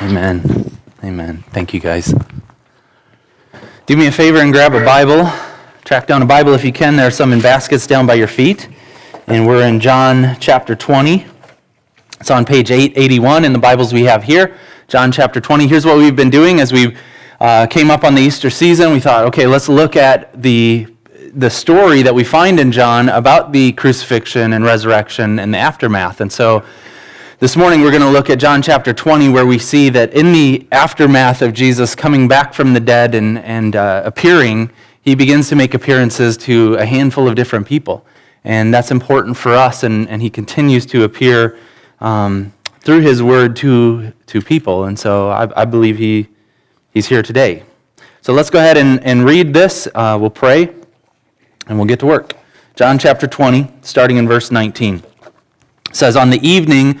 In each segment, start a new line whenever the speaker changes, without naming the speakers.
Amen. Amen. Thank you, guys. Do me a favor and grab a Bible. Track down a Bible if you can. There are some in baskets down by your feet. And we're in John chapter 20. It's on page 881 in the Bibles we have here. John chapter 20. Here's what we've been doing as we uh, came up on the Easter season. We thought, okay, let's look at the, the story that we find in John about the crucifixion and resurrection and the aftermath. And so this morning, we're going to look at John chapter 20, where we see that in the aftermath of Jesus coming back from the dead and, and uh, appearing, he begins to make appearances to a handful of different people. And that's important for us, and, and he continues to appear um, through his word to, to people. And so I, I, believe he, he's here today. So let's go ahead and, and read this. Uh, we'll pray, and we'll get to work. John chapter 20, starting in verse 19, says, On the evening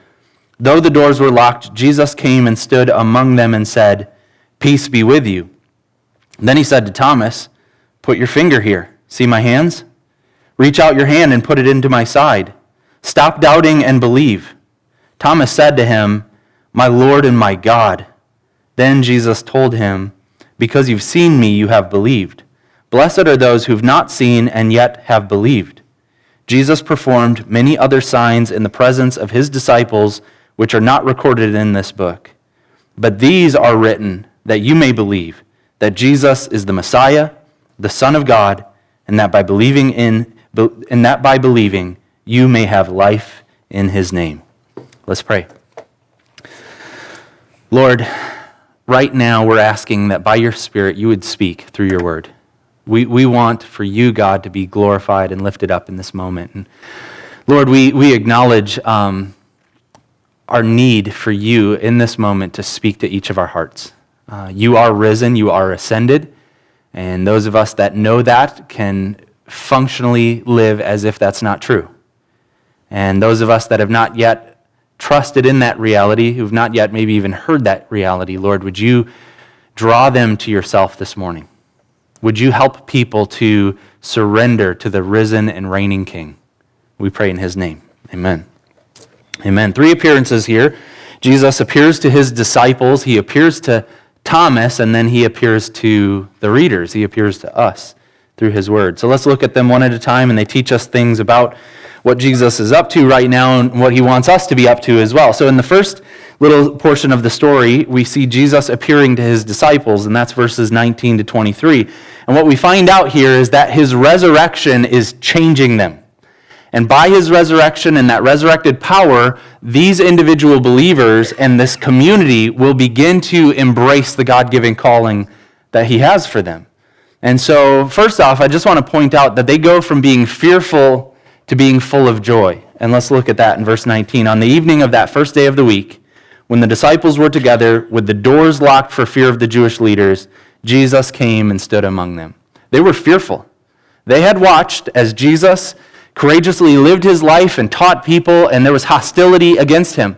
Though the doors were locked, Jesus came and stood among them and said, Peace be with you. then he said to Thomas, Put your finger here. See my hands? Reach out your hand and put it into my side. Stop doubting and believe. Thomas said to him, My Lord and my God. Then Jesus told him, Because you've seen me, you have believed. Blessed are those who've not seen and yet have believed. Jesus performed many other signs in the presence of his disciples which are not recorded in this book. But these are written that you may believe that Jesus is the Messiah, the Son of God, and that by believing in and that by believing you may have life in his name. Let's pray. Lord, right now we're asking that by your Spirit you would speak through your word. We, we want for you, God, to be glorified and lifted up in this moment. And Lord, we, we acknowledge um, our need for you in this moment to speak to each of our hearts. Uh, you are risen, you are ascended, and those of us that know that can functionally live as if that's not true. And those of us that have not yet trusted in that reality, who've not yet maybe even heard that reality, Lord, would you draw them to yourself this morning? Would you help people to surrender to the risen and reigning King? We pray in his name. Amen. Amen. Three appearances here. Jesus appears to his disciples, he appears to Thomas, and then he appears to the readers. He appears to us through his word. So let's look at them one at a time, and they teach us things about what Jesus is up to right now and what he wants us to be up to as well. So in the first little portion of the story, we see Jesus appearing to his disciples, and that's verses 19 to 23. And what we find out here is that his resurrection is changing them. And by his resurrection and that resurrected power, these individual believers and this community will begin to embrace the God given calling that he has for them. And so, first off, I just want to point out that they go from being fearful to being full of joy. And let's look at that in verse 19. On the evening of that first day of the week, when the disciples were together with the doors locked for fear of the Jewish leaders, Jesus came and stood among them. They were fearful. They had watched as Jesus courageously lived his life and taught people, and there was hostility against him.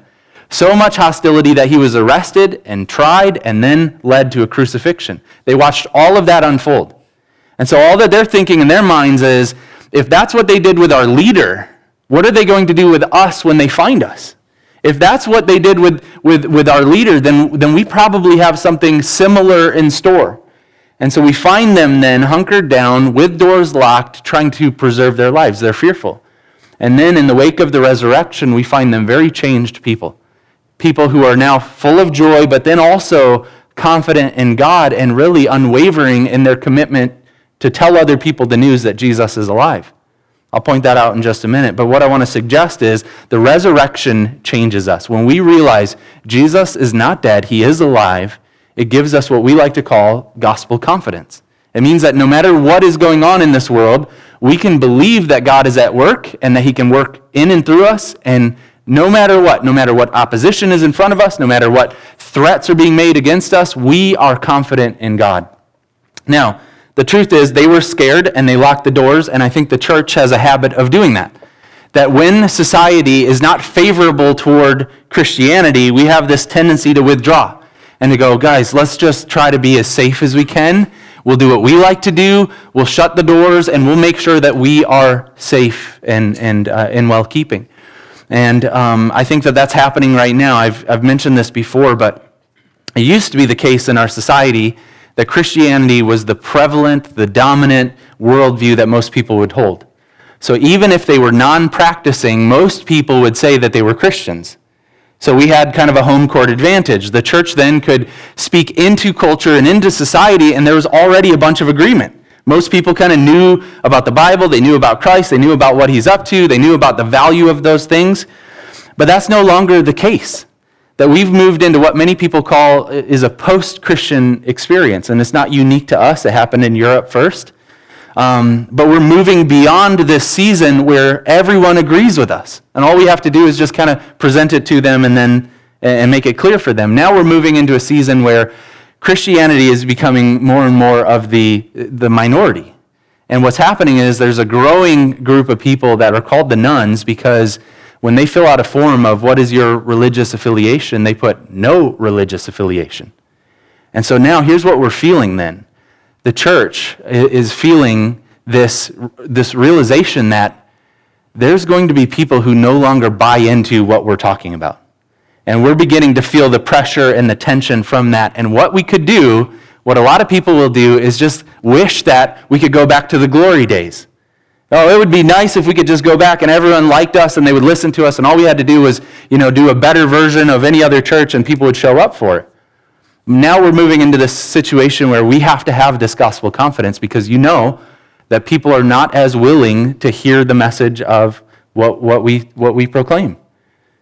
So much hostility that he was arrested and tried and then led to a crucifixion. They watched all of that unfold. And so all that they're thinking in their minds is if that's what they did with our leader, what are they going to do with us when they find us? If that's what they did with, with, with our leader, then, then we probably have something similar in store. And so we find them then hunkered down with doors locked, trying to preserve their lives. They're fearful. And then in the wake of the resurrection, we find them very changed people. People who are now full of joy, but then also confident in God and really unwavering in their commitment to tell other people the news that Jesus is alive. I'll point that out in just a minute. But what I want to suggest is the resurrection changes us. When we realize Jesus is not dead, he is alive, it gives us what we like to call gospel confidence. It means that no matter what is going on in this world, we can believe that God is at work and that he can work in and through us. And no matter what, no matter what opposition is in front of us, no matter what threats are being made against us, we are confident in God. Now, the truth is, they were scared and they locked the doors, and I think the church has a habit of doing that. That when society is not favorable toward Christianity, we have this tendency to withdraw and to go, guys, let's just try to be as safe as we can. We'll do what we like to do. We'll shut the doors and we'll make sure that we are safe and, and uh, in well keeping. And um, I think that that's happening right now. I've, I've mentioned this before, but it used to be the case in our society that Christianity was the prevalent, the dominant worldview that most people would hold. So even if they were non practicing, most people would say that they were Christians. So we had kind of a home court advantage. The church then could speak into culture and into society, and there was already a bunch of agreement. Most people kind of knew about the Bible, they knew about Christ, they knew about what he's up to, they knew about the value of those things. But that's no longer the case that we've moved into what many people call uh, is a post Christian experience. And it's not unique to us, it happened in Europe first. Um, but we're moving beyond this season where everyone agrees with us. And all we have to do is just kind of present it to them and then and make it clear for them. Now we're moving into a season where Christianity is becoming more and more of the, the minority. And what's happening is there's a growing group of people that are called the nones because when they fill out a form of what is your religious affiliation, they put no religious affiliation. And so now here's what we're feeling then. The church is feeling this, this realization that there's going to be people who no longer buy into what we're talking about. And we're beginning to feel the pressure and the tension from that. And what we could do, what a lot of people will do, is just wish that we could go back to the glory days. Oh, it would be nice if we could just go back and everyone liked us and they would listen to us and all we had to do was, you know, do a better version of any other church and people would show up for it. Now we're moving into this situation where we have to have this gospel confidence because you know that people are not as willing to hear the message of what, what, we, what we proclaim.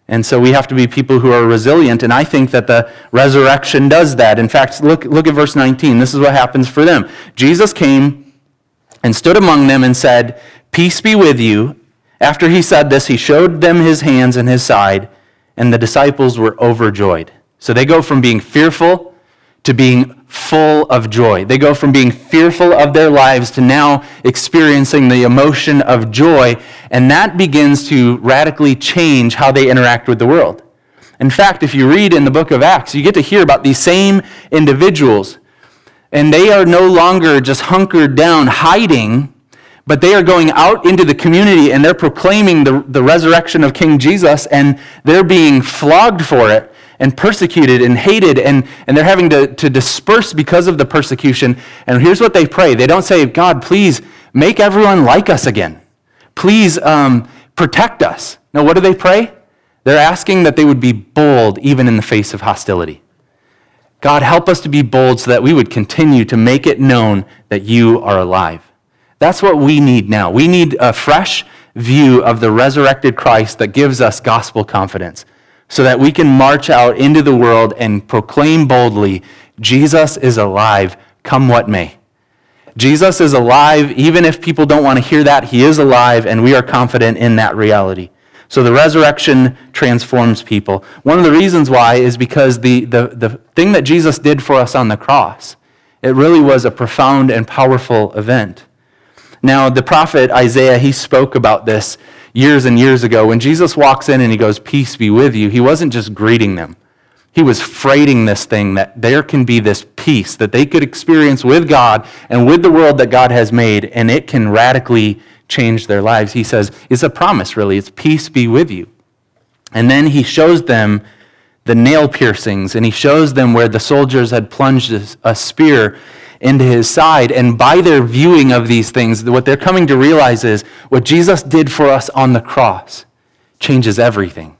And so we have to be people who are resilient. And I think that the resurrection does that. In fact, look, look at verse 19. This is what happens for them. Jesus came and stood among them and said, Peace be with you. After he said this, he showed them his hands and his side, and the disciples were overjoyed. So they go from being fearful to being full of joy. They go from being fearful of their lives to now experiencing the emotion of joy, and that begins to radically change how they interact with the world. In fact, if you read in the book of Acts, you get to hear about these same individuals, and they are no longer just hunkered down, hiding but they are going out into the community and they're proclaiming the, the resurrection of King Jesus and they're being flogged for it and persecuted and hated and, and they're having to, to disperse because of the persecution. And here's what they pray they don't say, God, please make everyone like us again. Please um, protect us. No, what do they pray? They're asking that they would be bold even in the face of hostility. God, help us to be bold so that we would continue to make it known that you are alive. That's what we need now. We need a fresh view of the resurrected Christ that gives us gospel confidence so that we can march out into the world and proclaim boldly Jesus is alive, come what may. Jesus is alive, even if people don't want to hear that, he is alive, and we are confident in that reality. So the resurrection transforms people. One of the reasons why is because the, the, the thing that Jesus did for us on the cross, it really was a profound and powerful event. Now, the prophet Isaiah, he spoke about this years and years ago. When Jesus walks in and he goes, Peace be with you, he wasn't just greeting them. He was freighting this thing that there can be this peace that they could experience with God and with the world that God has made, and it can radically change their lives. He says, It's a promise, really. It's peace be with you. And then he shows them the nail piercings, and he shows them where the soldiers had plunged a spear into his side. And by their viewing of these things, what they're coming to realize is what Jesus did for us on the cross changes everything.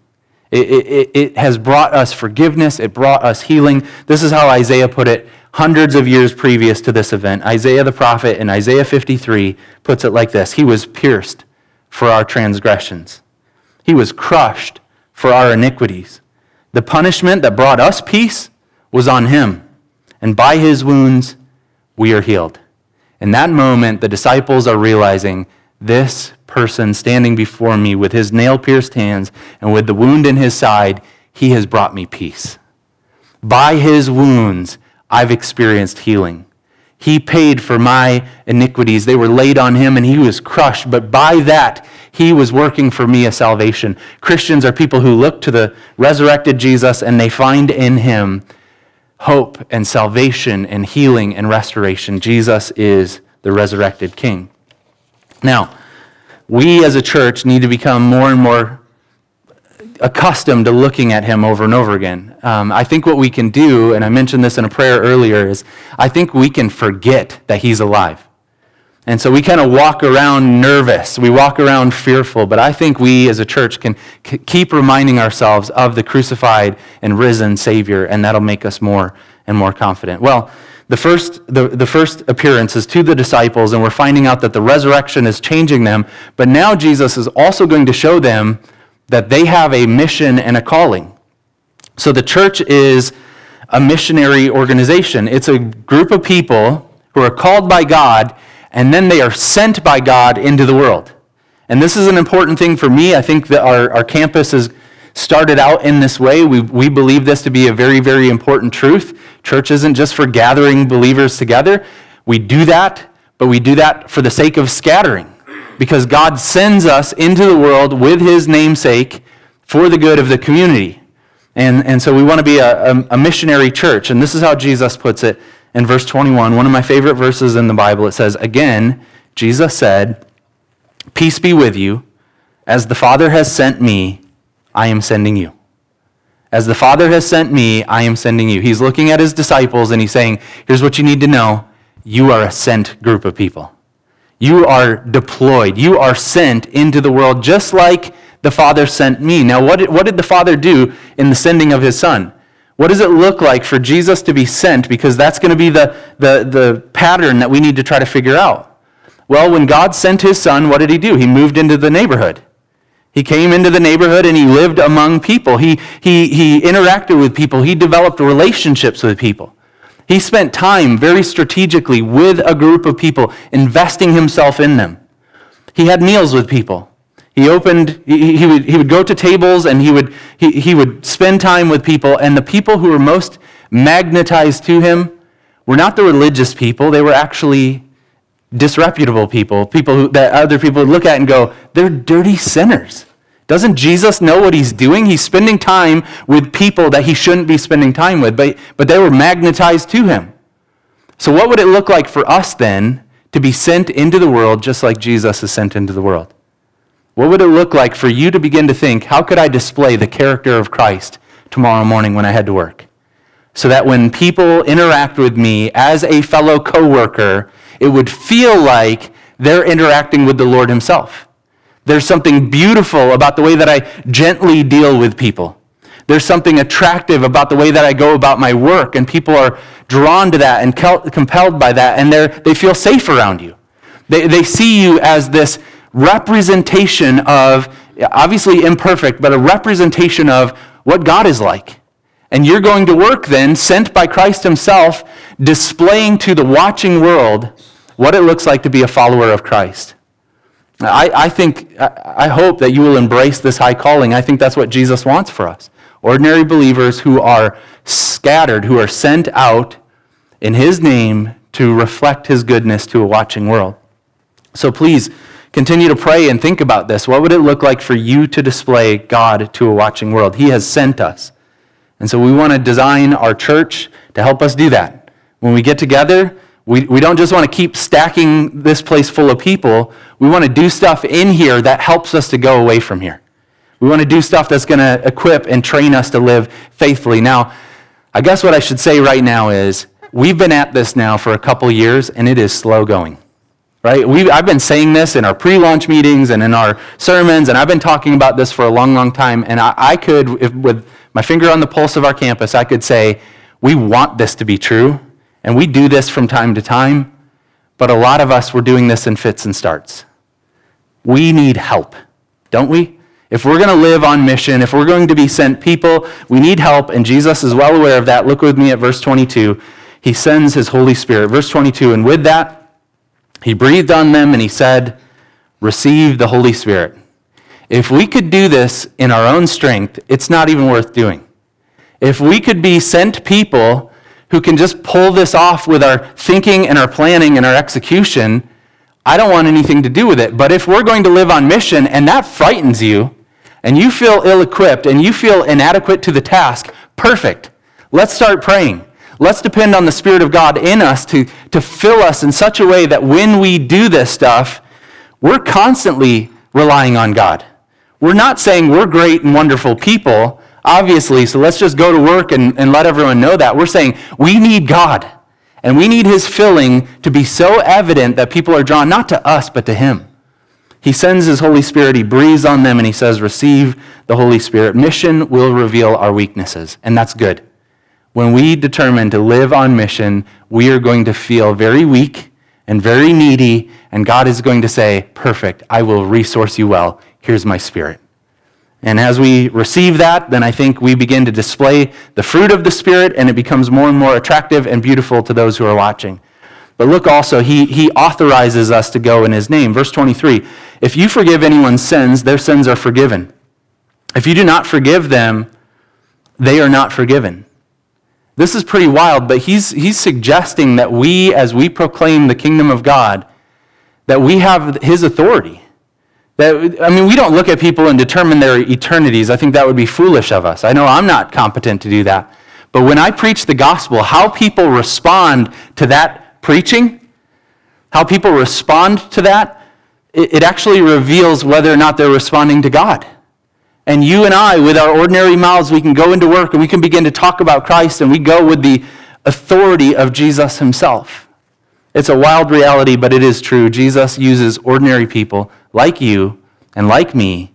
It, it, it has brought us forgiveness, it brought us healing. This is how Isaiah put it hundreds of years previous to this event. Isaiah the prophet in Isaiah 53 puts it like this He was pierced for our transgressions, He was crushed for our iniquities. The punishment that brought us peace was on Him, and by His wounds we are healed. In that moment, the disciples are realizing this person standing before me with his nail pierced hands and with the wound in his side, he has brought me peace. By his wounds, I've experienced healing. He paid for my iniquities. They were laid on him and he was crushed. But by that, he was working for me a salvation. Christians are people who look to the resurrected Jesus and they find in him hope and salvation and healing and restoration. Jesus is the resurrected king. Now, we as a church need to become more and more accustomed to looking at him over and over again. Um, I think what we can do, and I mentioned this in a prayer earlier, is I think we can forget that he's alive. And so we kind of walk around nervous. We walk around fearful. But I think we as a church can c- keep reminding ourselves of the crucified and risen Savior, and that'll make us more and more confident. Well, the first, the, the first appearance is to the disciples, and we're finding out that the resurrection is changing them. But now Jesus is also going to show them that they have a mission and a calling. So the church is a missionary organization, it's a group of people who are called by God and then they are sent by God into the world. And this is an important thing for me. I think that our, our campus has started out in this way. We, we believe this to be a very, very important truth. Church isn't just for gathering believers together. We do that, but we do that for the sake of scattering. Because God sends us into the world with his namesake for the good of the community. And, and so we want to be a, a, a missionary church. And this is how Jesus puts it in verse 21, one of my favorite verses in the Bible. It says, Again, Jesus said, Peace be with you. As the Father has sent me, I am sending you. As the Father has sent me, I am sending you. He's looking at his disciples and he's saying, Here's what you need to know you are a sent group of people. You are deployed. You are sent into the world just like the Father sent me. Now, what did, what did the Father do in the sending of his Son? What does it look like for Jesus to be sent? Because that's going to be the, the, the pattern that we need to try to figure out. Well, when God sent his son, what did he do? He moved into the neighborhood. He came into the neighborhood and he lived among people. He, he, he interacted with people. He developed relationships with people. He spent time very strategically with a group of people, investing himself in them. He had meals with people. He opened, he, he, would, he would go to tables and he would, he, he would spend time with people, and the people who were most magnetized to him were not the religious people, they were actually disreputable people, people who, that other people would look at and go, they're dirty sinners. Doesn't Jesus know what he's doing? He's spending time with people that he shouldn't be spending time with, but, but they were magnetized to him. So, what would it look like for us then to be sent into the world just like Jesus is sent into the world? What would it look like for you to begin to think, how could I display the character of Christ tomorrow morning when I head to work? So that when people interact with me as a fellow coworker, it would feel like they're interacting with the Lord Himself. There's something beautiful about the way that I gently deal with people. There's something attractive about the way that I go about my work, and people are drawn to that and compelled by that, and they feel safe around you. They, they see you as this representation of, obviously imperfect, but a representation of what God is like. And you're going to work then, sent by Christ Himself, displaying to the watching world what it looks like to be a follower of Christ. I, I think, I hope that you will embrace this high calling. I think that's what Jesus wants for us. Ordinary believers who are scattered, who are sent out in His name to reflect His goodness to a watching world. So please, Continue to pray and think about this. What would it look like for you to display God to a watching world? He has sent us. And so we want to design our church to help us do that. When we get together, we, we don't just want to keep stacking this place full of people. We want to do stuff in here that helps us to go away from here. We want to do stuff that's going to equip and train us to live faithfully. Now, I guess what I should say right now is we've been at this now for a couple years, and it is slow going right? we I've been saying this in our pre launch meetings and in our sermons, and I've been talking about this for a long, long time. And I, I could, if, with my finger on the pulse of our campus, I could say, we want this to be true, And we do this from time to time, but a lot of us were doing this in fits and starts. We need help, don't we? If we're going to live on mission, if we're going to be sent people, we need help, and Jesus is well aware of that. Look with me at verse 22. He sends his Holy Spirit. Verse 22, and with that, he breathed on them and he said, Receive the Holy Spirit. If we could do this in our own strength, it's not even worth doing. If we could be sent people who can just pull this off with our thinking and our planning and our execution, I don't want anything to do with it. But if we're going to live on mission and that frightens you, and you feel ill equipped and you feel inadequate to the task, perfect. Let's start praying. Let's depend on the Spirit of God in us to, to fill us in such a way that when we do this stuff, we're constantly relying on God. We're not saying we're great and wonderful people, obviously, so let's just go to work and, and let everyone know that. We're saying we need God, and we need His filling to be so evident that people are drawn not to us, but to Him. He sends His Holy Spirit, He breathes on them, and He says, Receive the Holy Spirit. Mission will reveal our weaknesses, and that's good. When we determine to live on mission, we are going to feel very weak and very needy, and God is going to say, Perfect, I will resource you well. Here's my Spirit. And as we receive that, then I think we begin to display the fruit of the Spirit, and it becomes more and more attractive and beautiful to those who are watching. But look also, he, he authorizes us to go in his name. Verse 23 If you forgive anyone's sins, their sins are forgiven. If you do not forgive them, they are not forgiven. This is pretty wild, but he's, he's suggesting that we, as we proclaim the kingdom of God, that we have his authority. That, I mean, we don't look at people and determine their eternities. I think that would be foolish of us. I know I'm not competent to do that. But when I preach the gospel, how people respond to that preaching, how people respond to that, it, it actually reveals whether or not they're responding to God. And you and I, with our ordinary mouths, we can go into work and we can begin to talk about Christ and we go with the authority of Jesus himself. It's a wild reality, but it is true. Jesus uses ordinary people like you and like me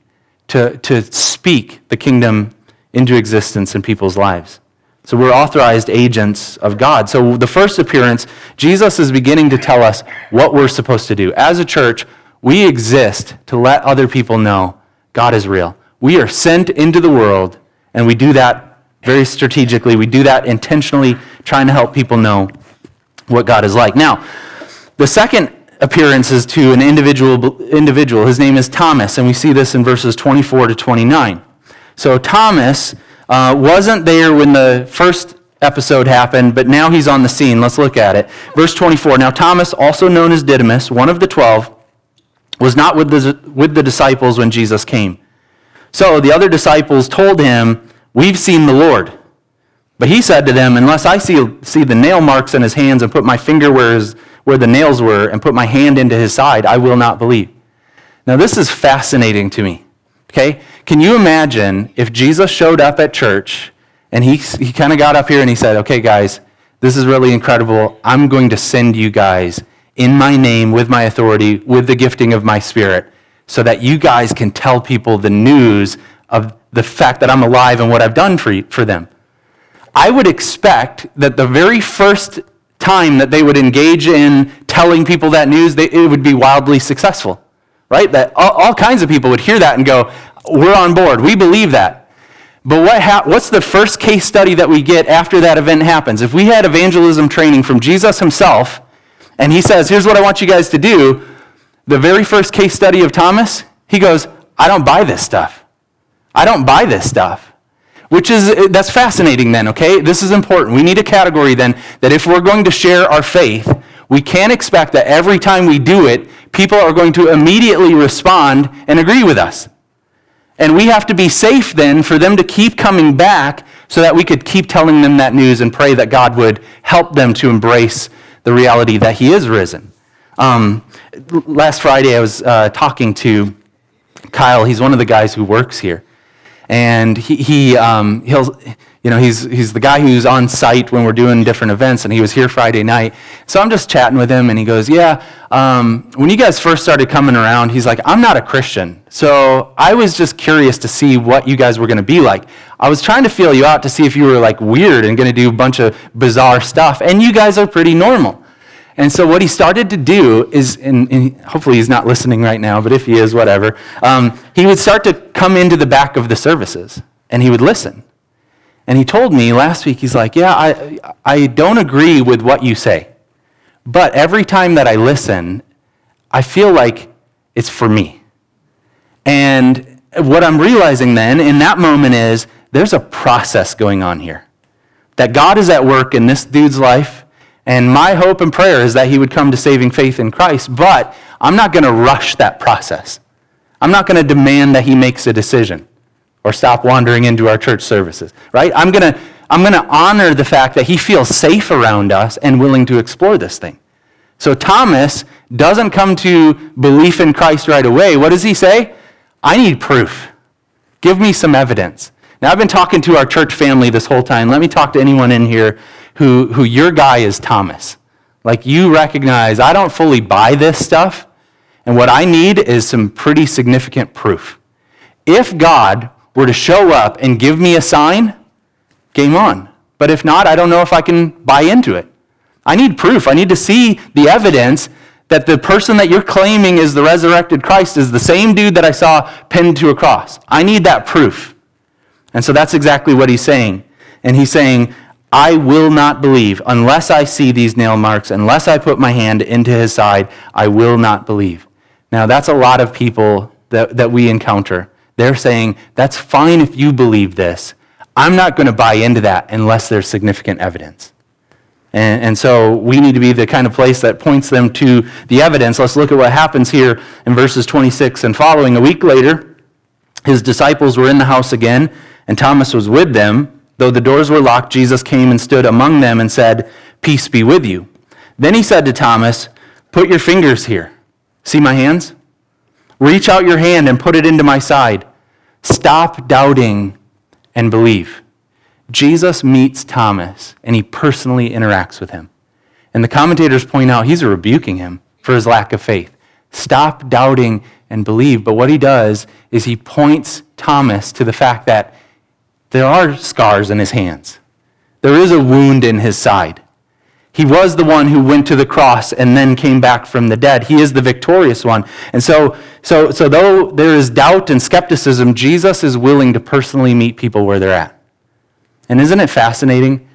to, to speak the kingdom into existence in people's lives. So we're authorized agents of God. So the first appearance, Jesus is beginning to tell us what we're supposed to do. As a church, we exist to let other people know God is real. We are sent into the world, and we do that very strategically. We do that intentionally, trying to help people know what God is like. Now, the second appearance is to an individual, individual. His name is Thomas, and we see this in verses 24 to 29. So Thomas uh, wasn't there when the first episode happened, but now he's on the scene. Let's look at it. Verse 24. Now Thomas, also known as Didymus, one of the twelve, was not with the, with the disciples when Jesus came. So the other disciples told him, We've seen the Lord. But he said to them, Unless I see, see the nail marks in his hands and put my finger where, his, where the nails were and put my hand into his side, I will not believe. Now, this is fascinating to me. Okay? Can you imagine if Jesus showed up at church and he, he kind of got up here and he said, Okay, guys, this is really incredible. I'm going to send you guys in my name, with my authority, with the gifting of my spirit so that you guys can tell people the news of the fact that I'm alive and what I've done for, you, for them. I would expect that the very first time that they would engage in telling people that news, they, it would be wildly successful, right? That all, all, kinds of people would hear that and go, We're on board. We believe that. But what ha- what's the first case study that we get after that event happens? If we had evangelism training from Jesus himself, and he says, Here's what I want you guys to do, the very first case study of Thomas, he goes, I don't buy this stuff. I don't buy this stuff. Which is, that's fascinating then, okay? This is important. We need a category then that if we're going to share our faith, we can't expect that every time we do it, people are going to immediately respond and agree with us. And we have to be safe then for them to keep coming back so that we could keep telling them that news and pray that God would help them to embrace the reality that He is risen. Um, last Friday, I was uh, talking to Kyle. He's one of the guys who works here. And he, he, um, he'll, you know, he's, he's the guy who's on site when we're doing different events, and he was here Friday night. So I'm just chatting with him, and he goes, Yeah, um, when you guys first started coming around, he's like, I'm not a Christian. So I was just curious to see what you guys were going to be like. I was trying to feel you out to see if you were like weird and going to do a bunch of bizarre stuff, and you guys are pretty normal. And so what he started to do is, and, and hopefully he's not listening right now, but if he is, whatever, um, he would start to come into the back of the services, and he would listen. And he told me last week, he's like, Yeah, I, I don't agree with what you say. But every time that I listen, I feel like it's for me. And what I'm realizing then in that moment is there's a process going on here. That God is at work in this dude's life. And my hope and prayer is that he would come to saving faith in Christ. But I'm not going to rush that process. I'm not going to demand that he makes a decision or stop wandering into our church services, right? I'm going to I'm going to honor the fact that he feels safe around us and willing to explore this thing. So Thomas doesn't come to belief in Christ right away. What does he say? I need proof. Give me some evidence. Now, I've been talking to our church family this whole time. Let me talk to anyone in here who, who your guy is Thomas. Like you recognize, I don't fully buy this stuff, and what I need is some pretty significant proof. If God were to show up and give me a sign, game on. But if not, I don't know if I can buy into it. I need proof. I need to see the evidence that the person that you're claiming is the resurrected Christ is the same dude that I saw pinned to a cross. I need that proof. And so that's exactly what he's saying. And he's saying, I will not believe unless I see these nail marks, unless I put my hand into his side, I will not believe. Now, that's a lot of people that, that we encounter. They're saying, that's fine if you believe this. I'm not going to buy into that unless there's significant evidence. And, and, so we need to be the kind of place that points them to the evidence. Let's look at what happens here in verses 26 and following. A week later, his disciples were in the house again, and Thomas was with them. Though the doors were locked, Jesus came and stood among them and said, Peace be with you. Then he said to Thomas, Put your fingers here. See my hands? Reach out your hand and put it into my side. Stop doubting and believe. Jesus meets Thomas and he personally interacts with him. And the commentators point out he's rebuking him for his lack of faith. Stop doubting and believe. But what he does is he points Thomas to the fact that there are scars in his hands, there is a wound in his side. He was the one who went to the cross and then came back from the dead. He is the victorious one. And so, so, so though there is doubt and skepticism, Jesus is willing to personally meet people where they're at. And isn't it fascinating?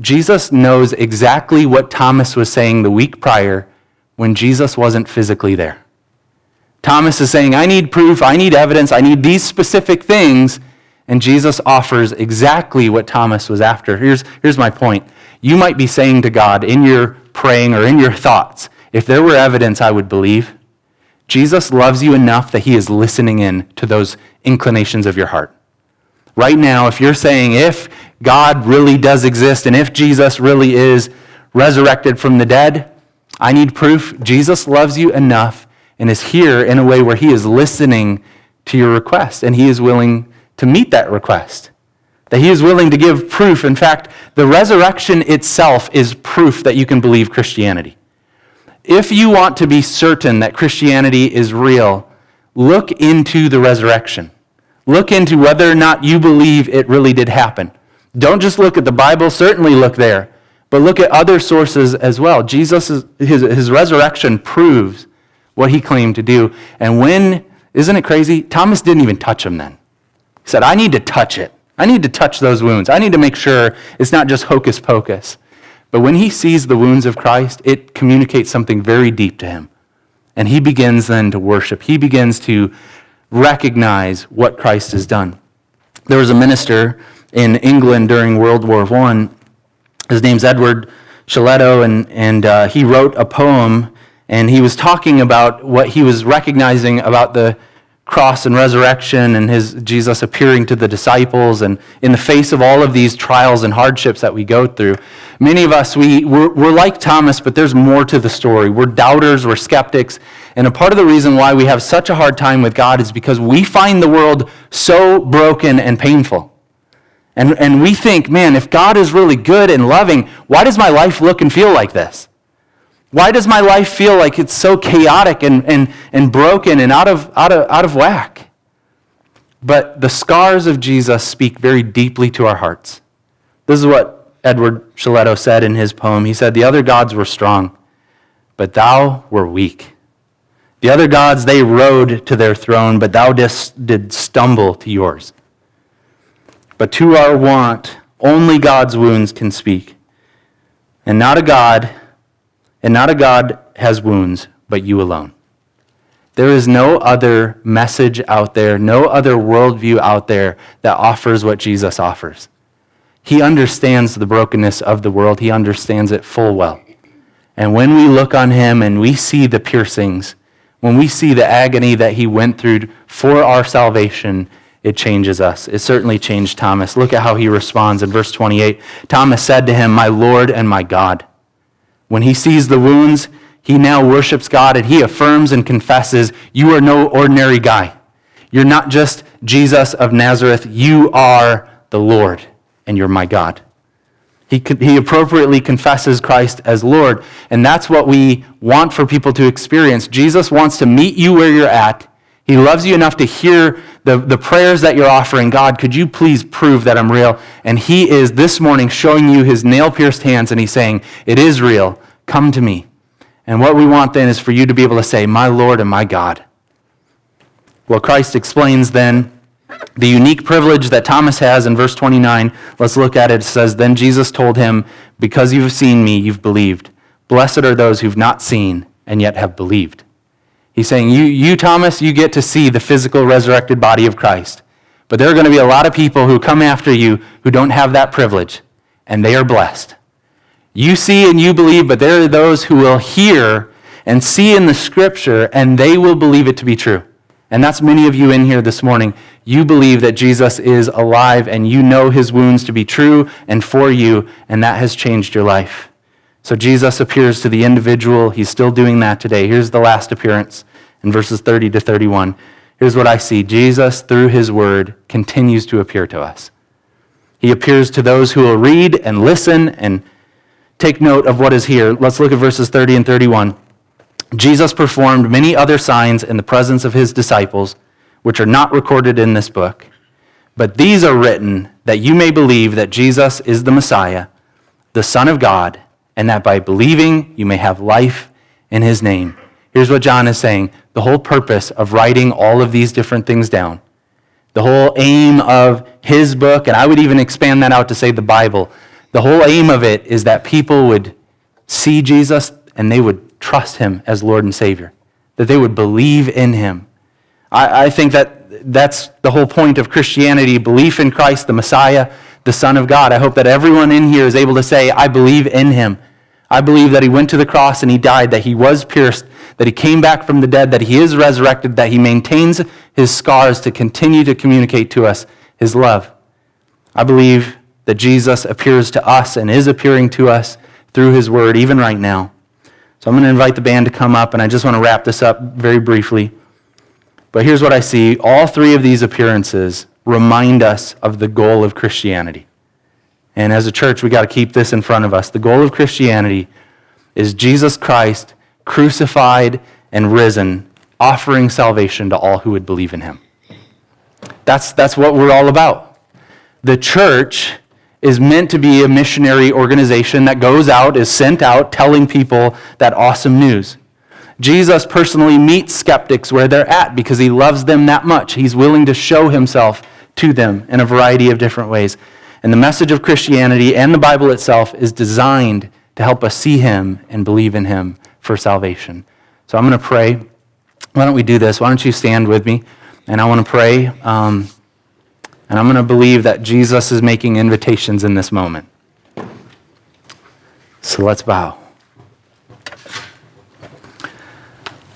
Jesus knows exactly what Thomas was saying the week prior when Jesus wasn't physically there. Thomas is saying, I need proof, I need evidence, I need these specific things. And Jesus offers exactly what Thomas was after. Here's, here's my point. You might be saying to God in your praying or in your thoughts, if there were evidence, I would believe. Jesus loves you enough that he is listening in to those inclinations of your heart. Right now, if you're saying, if God really does exist and if Jesus really is resurrected from the dead, I need proof. Jesus loves you enough and is here in a way where he is listening to your request and he is willing to meet that request that he is willing to give proof. In fact, the resurrection itself is proof that you can believe Christianity. If you want to be certain that Christianity is real, look into the resurrection. Look into whether or not you believe it really did happen. Don't just look at the Bible, certainly look there, but look at other sources as well. Jesus, his, his resurrection proves what he claimed to do. And when, isn't it crazy? Thomas didn't even touch him then. Said, I need to touch it. I need to touch those wounds. I need to make sure it's not just hocus pocus. But when he sees the wounds of Christ, it communicates something very deep to him. And he begins then to worship. He begins to recognize what Christ has done. There was a minister in England during World War I. His name's Edward Shillito, and, and uh, he wrote a poem, and he was talking about what he was recognizing about the cross and resurrection and his Jesus appearing to the disciples and in the face of all of these trials and hardships that we go through. Many of us, we, we're, we're like Thomas, but there's more to the story. We're doubters, we're skeptics. And a part of the reason why we have such a hard time with God is because we find the world so broken and painful. And, and we think, man, if God is really good and loving, why does my life look and feel like this? Why does my life feel like it's so chaotic and, and, and broken and out of, out, of, out of whack? But the scars of Jesus speak very deeply to our hearts. This is what Edward Shillito said in his poem. He said, The other gods were strong, but thou were weak. The other gods, they rode to their throne, but thou didst, did stumble to yours. But to our want, only God's wounds can speak. And not a God, and not a God has wounds, but you alone. There is no other message out there, no other worldview out there that offers what Jesus offers. He understands the brokenness of the world, he understands it full well. And when we look on him and we see the piercings, when we see the agony that he went through for our salvation, it changes us. It certainly changed Thomas. Look at how he responds in verse 28. Thomas said to him, My Lord and my God. When he sees the wounds, he now worships God and he affirms and confesses, You are no ordinary guy. You're not just Jesus of Nazareth. You are the Lord and you're my God. He, he appropriately confesses Christ as Lord, and that's what we want for people to experience. Jesus wants to meet you where you're at he loves you enough to hear the, the prayers that you're offering. God, could you please prove that I'm real? And He is this morning showing you His nail pierced hands and He's saying, It is real. Come to me. And what we want then is for you to be able to say, My Lord and my God. Well, Christ explains then the unique privilege that Thomas has in verse 29. Let's look at it. It says, Then Jesus told him, Because you've seen me, you've believed. Blessed are those who've not seen and yet have believed. He's saying, you, you, Thomas, you get to see the physical resurrected body of Christ. But there are going to be a lot of people who come after you who don't have that privilege, and they are blessed. You see and you believe, but there are those who will hear and see in the scripture, and they will believe it to be true. And that's many of you in here this morning. You believe that Jesus is alive, and you know his wounds to be true and for you, and that has changed your life. So Jesus appears to the individual. He's still doing that today. Here's the last appearance in verses 30 to 31. Here's what I see Jesus, through his word, continues to appear to us. He appears to those who will read and listen and take note of what is here. Let's look at verses 30 and 31. Jesus performed many other signs in the presence of his disciples, which are not recorded in this book. But these are written that you may believe that Jesus is the Messiah, the Son of God, and that by believing you may have life in his name. Here's what John is saying the whole purpose of writing all of these different things down, the whole aim of his book, and I would even expand that out to say the Bible, the whole aim of it is that people would see Jesus and they would trust him as Lord and Savior, that they would believe in him. I, I think that that's the whole point of Christianity belief in Christ, the Messiah, the Son of God. I hope that everyone in here is able to say, I believe in him. I believe that he went to the cross and he died, that he was pierced, that he came back from the dead, that he is resurrected, that he maintains his scars to continue to communicate to us his love. I believe that Jesus appears to us and is appearing to us through his word, even right now. So I'm going to invite the band to come up, and I just want to wrap this up very briefly. But here's what I see all three of these appearances remind us of the goal of Christianity. And as a church, we got to keep this in front of us. The goal of Christianity is Jesus Christ crucified and risen, offering salvation to all who would believe in him. That's, that's what we're all about. The church is meant to be a missionary organization that goes out, is sent out, telling people that awesome news. Jesus personally meets skeptics where they're at because he loves them that much. He's willing to show himself to them in a variety of different ways. And the message of Christianity and the Bible itself is designed to help us see Him and believe in Him for salvation. So I'm going to pray. Why don't we do this? Why don't you stand with me? And I want to pray. Um, and I'm going to believe that Jesus is making invitations in this moment. So let's bow.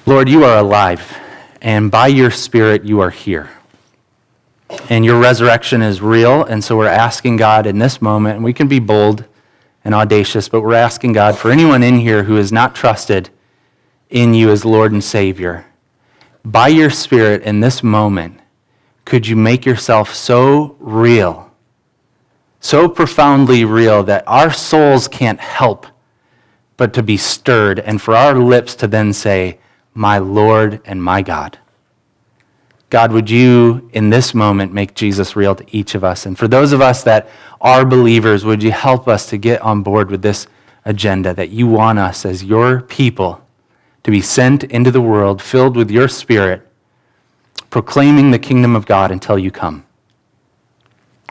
Lord, you are alive, and by your Spirit, you are here. And your resurrection is real. And so we're asking God in this moment, and we can be bold and audacious, but we're asking God for anyone in here who has not trusted in you as Lord and Savior. By your Spirit in this moment, could you make yourself so real so profoundly real that our souls can't help but to be stirred, and for our lips to then say, My Lord and my God. God, would you in this moment make Jesus real to each of us? And for those of us that are believers, would you help us to get on board with this agenda that you want us as your people to be sent into the world filled with your spirit, proclaiming the kingdom of God until you come?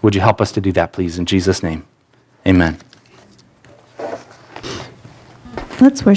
Would you help us to do that, please? In Jesus' name, amen.
Let's worship.